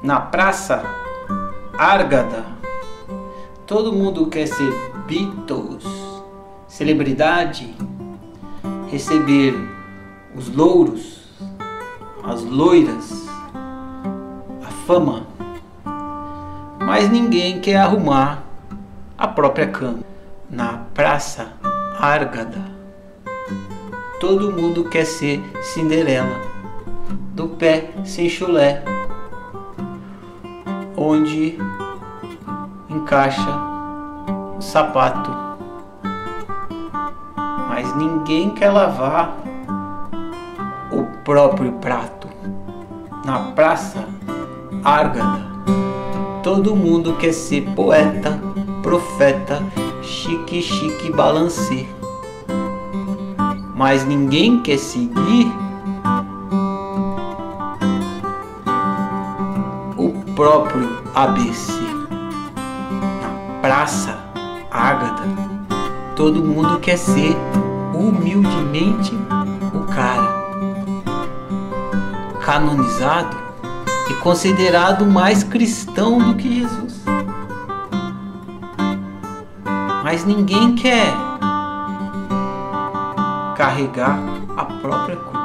Na praça Árgada, todo mundo quer ser Beatles, celebridade, receber os louros, as loiras, a fama, mas ninguém quer arrumar a própria cama. Na praça Árgada, todo mundo quer ser Cinderela, do pé sem chulé onde encaixa o sapato. Mas ninguém quer lavar o próprio prato. Na praça Árgada, todo mundo quer ser poeta, profeta, chique, chique, balancê. Mas ninguém quer seguir próprio ABC. Na praça Ágata, todo mundo quer ser humildemente o cara. Canonizado e considerado mais cristão do que Jesus. Mas ninguém quer carregar a própria cruz.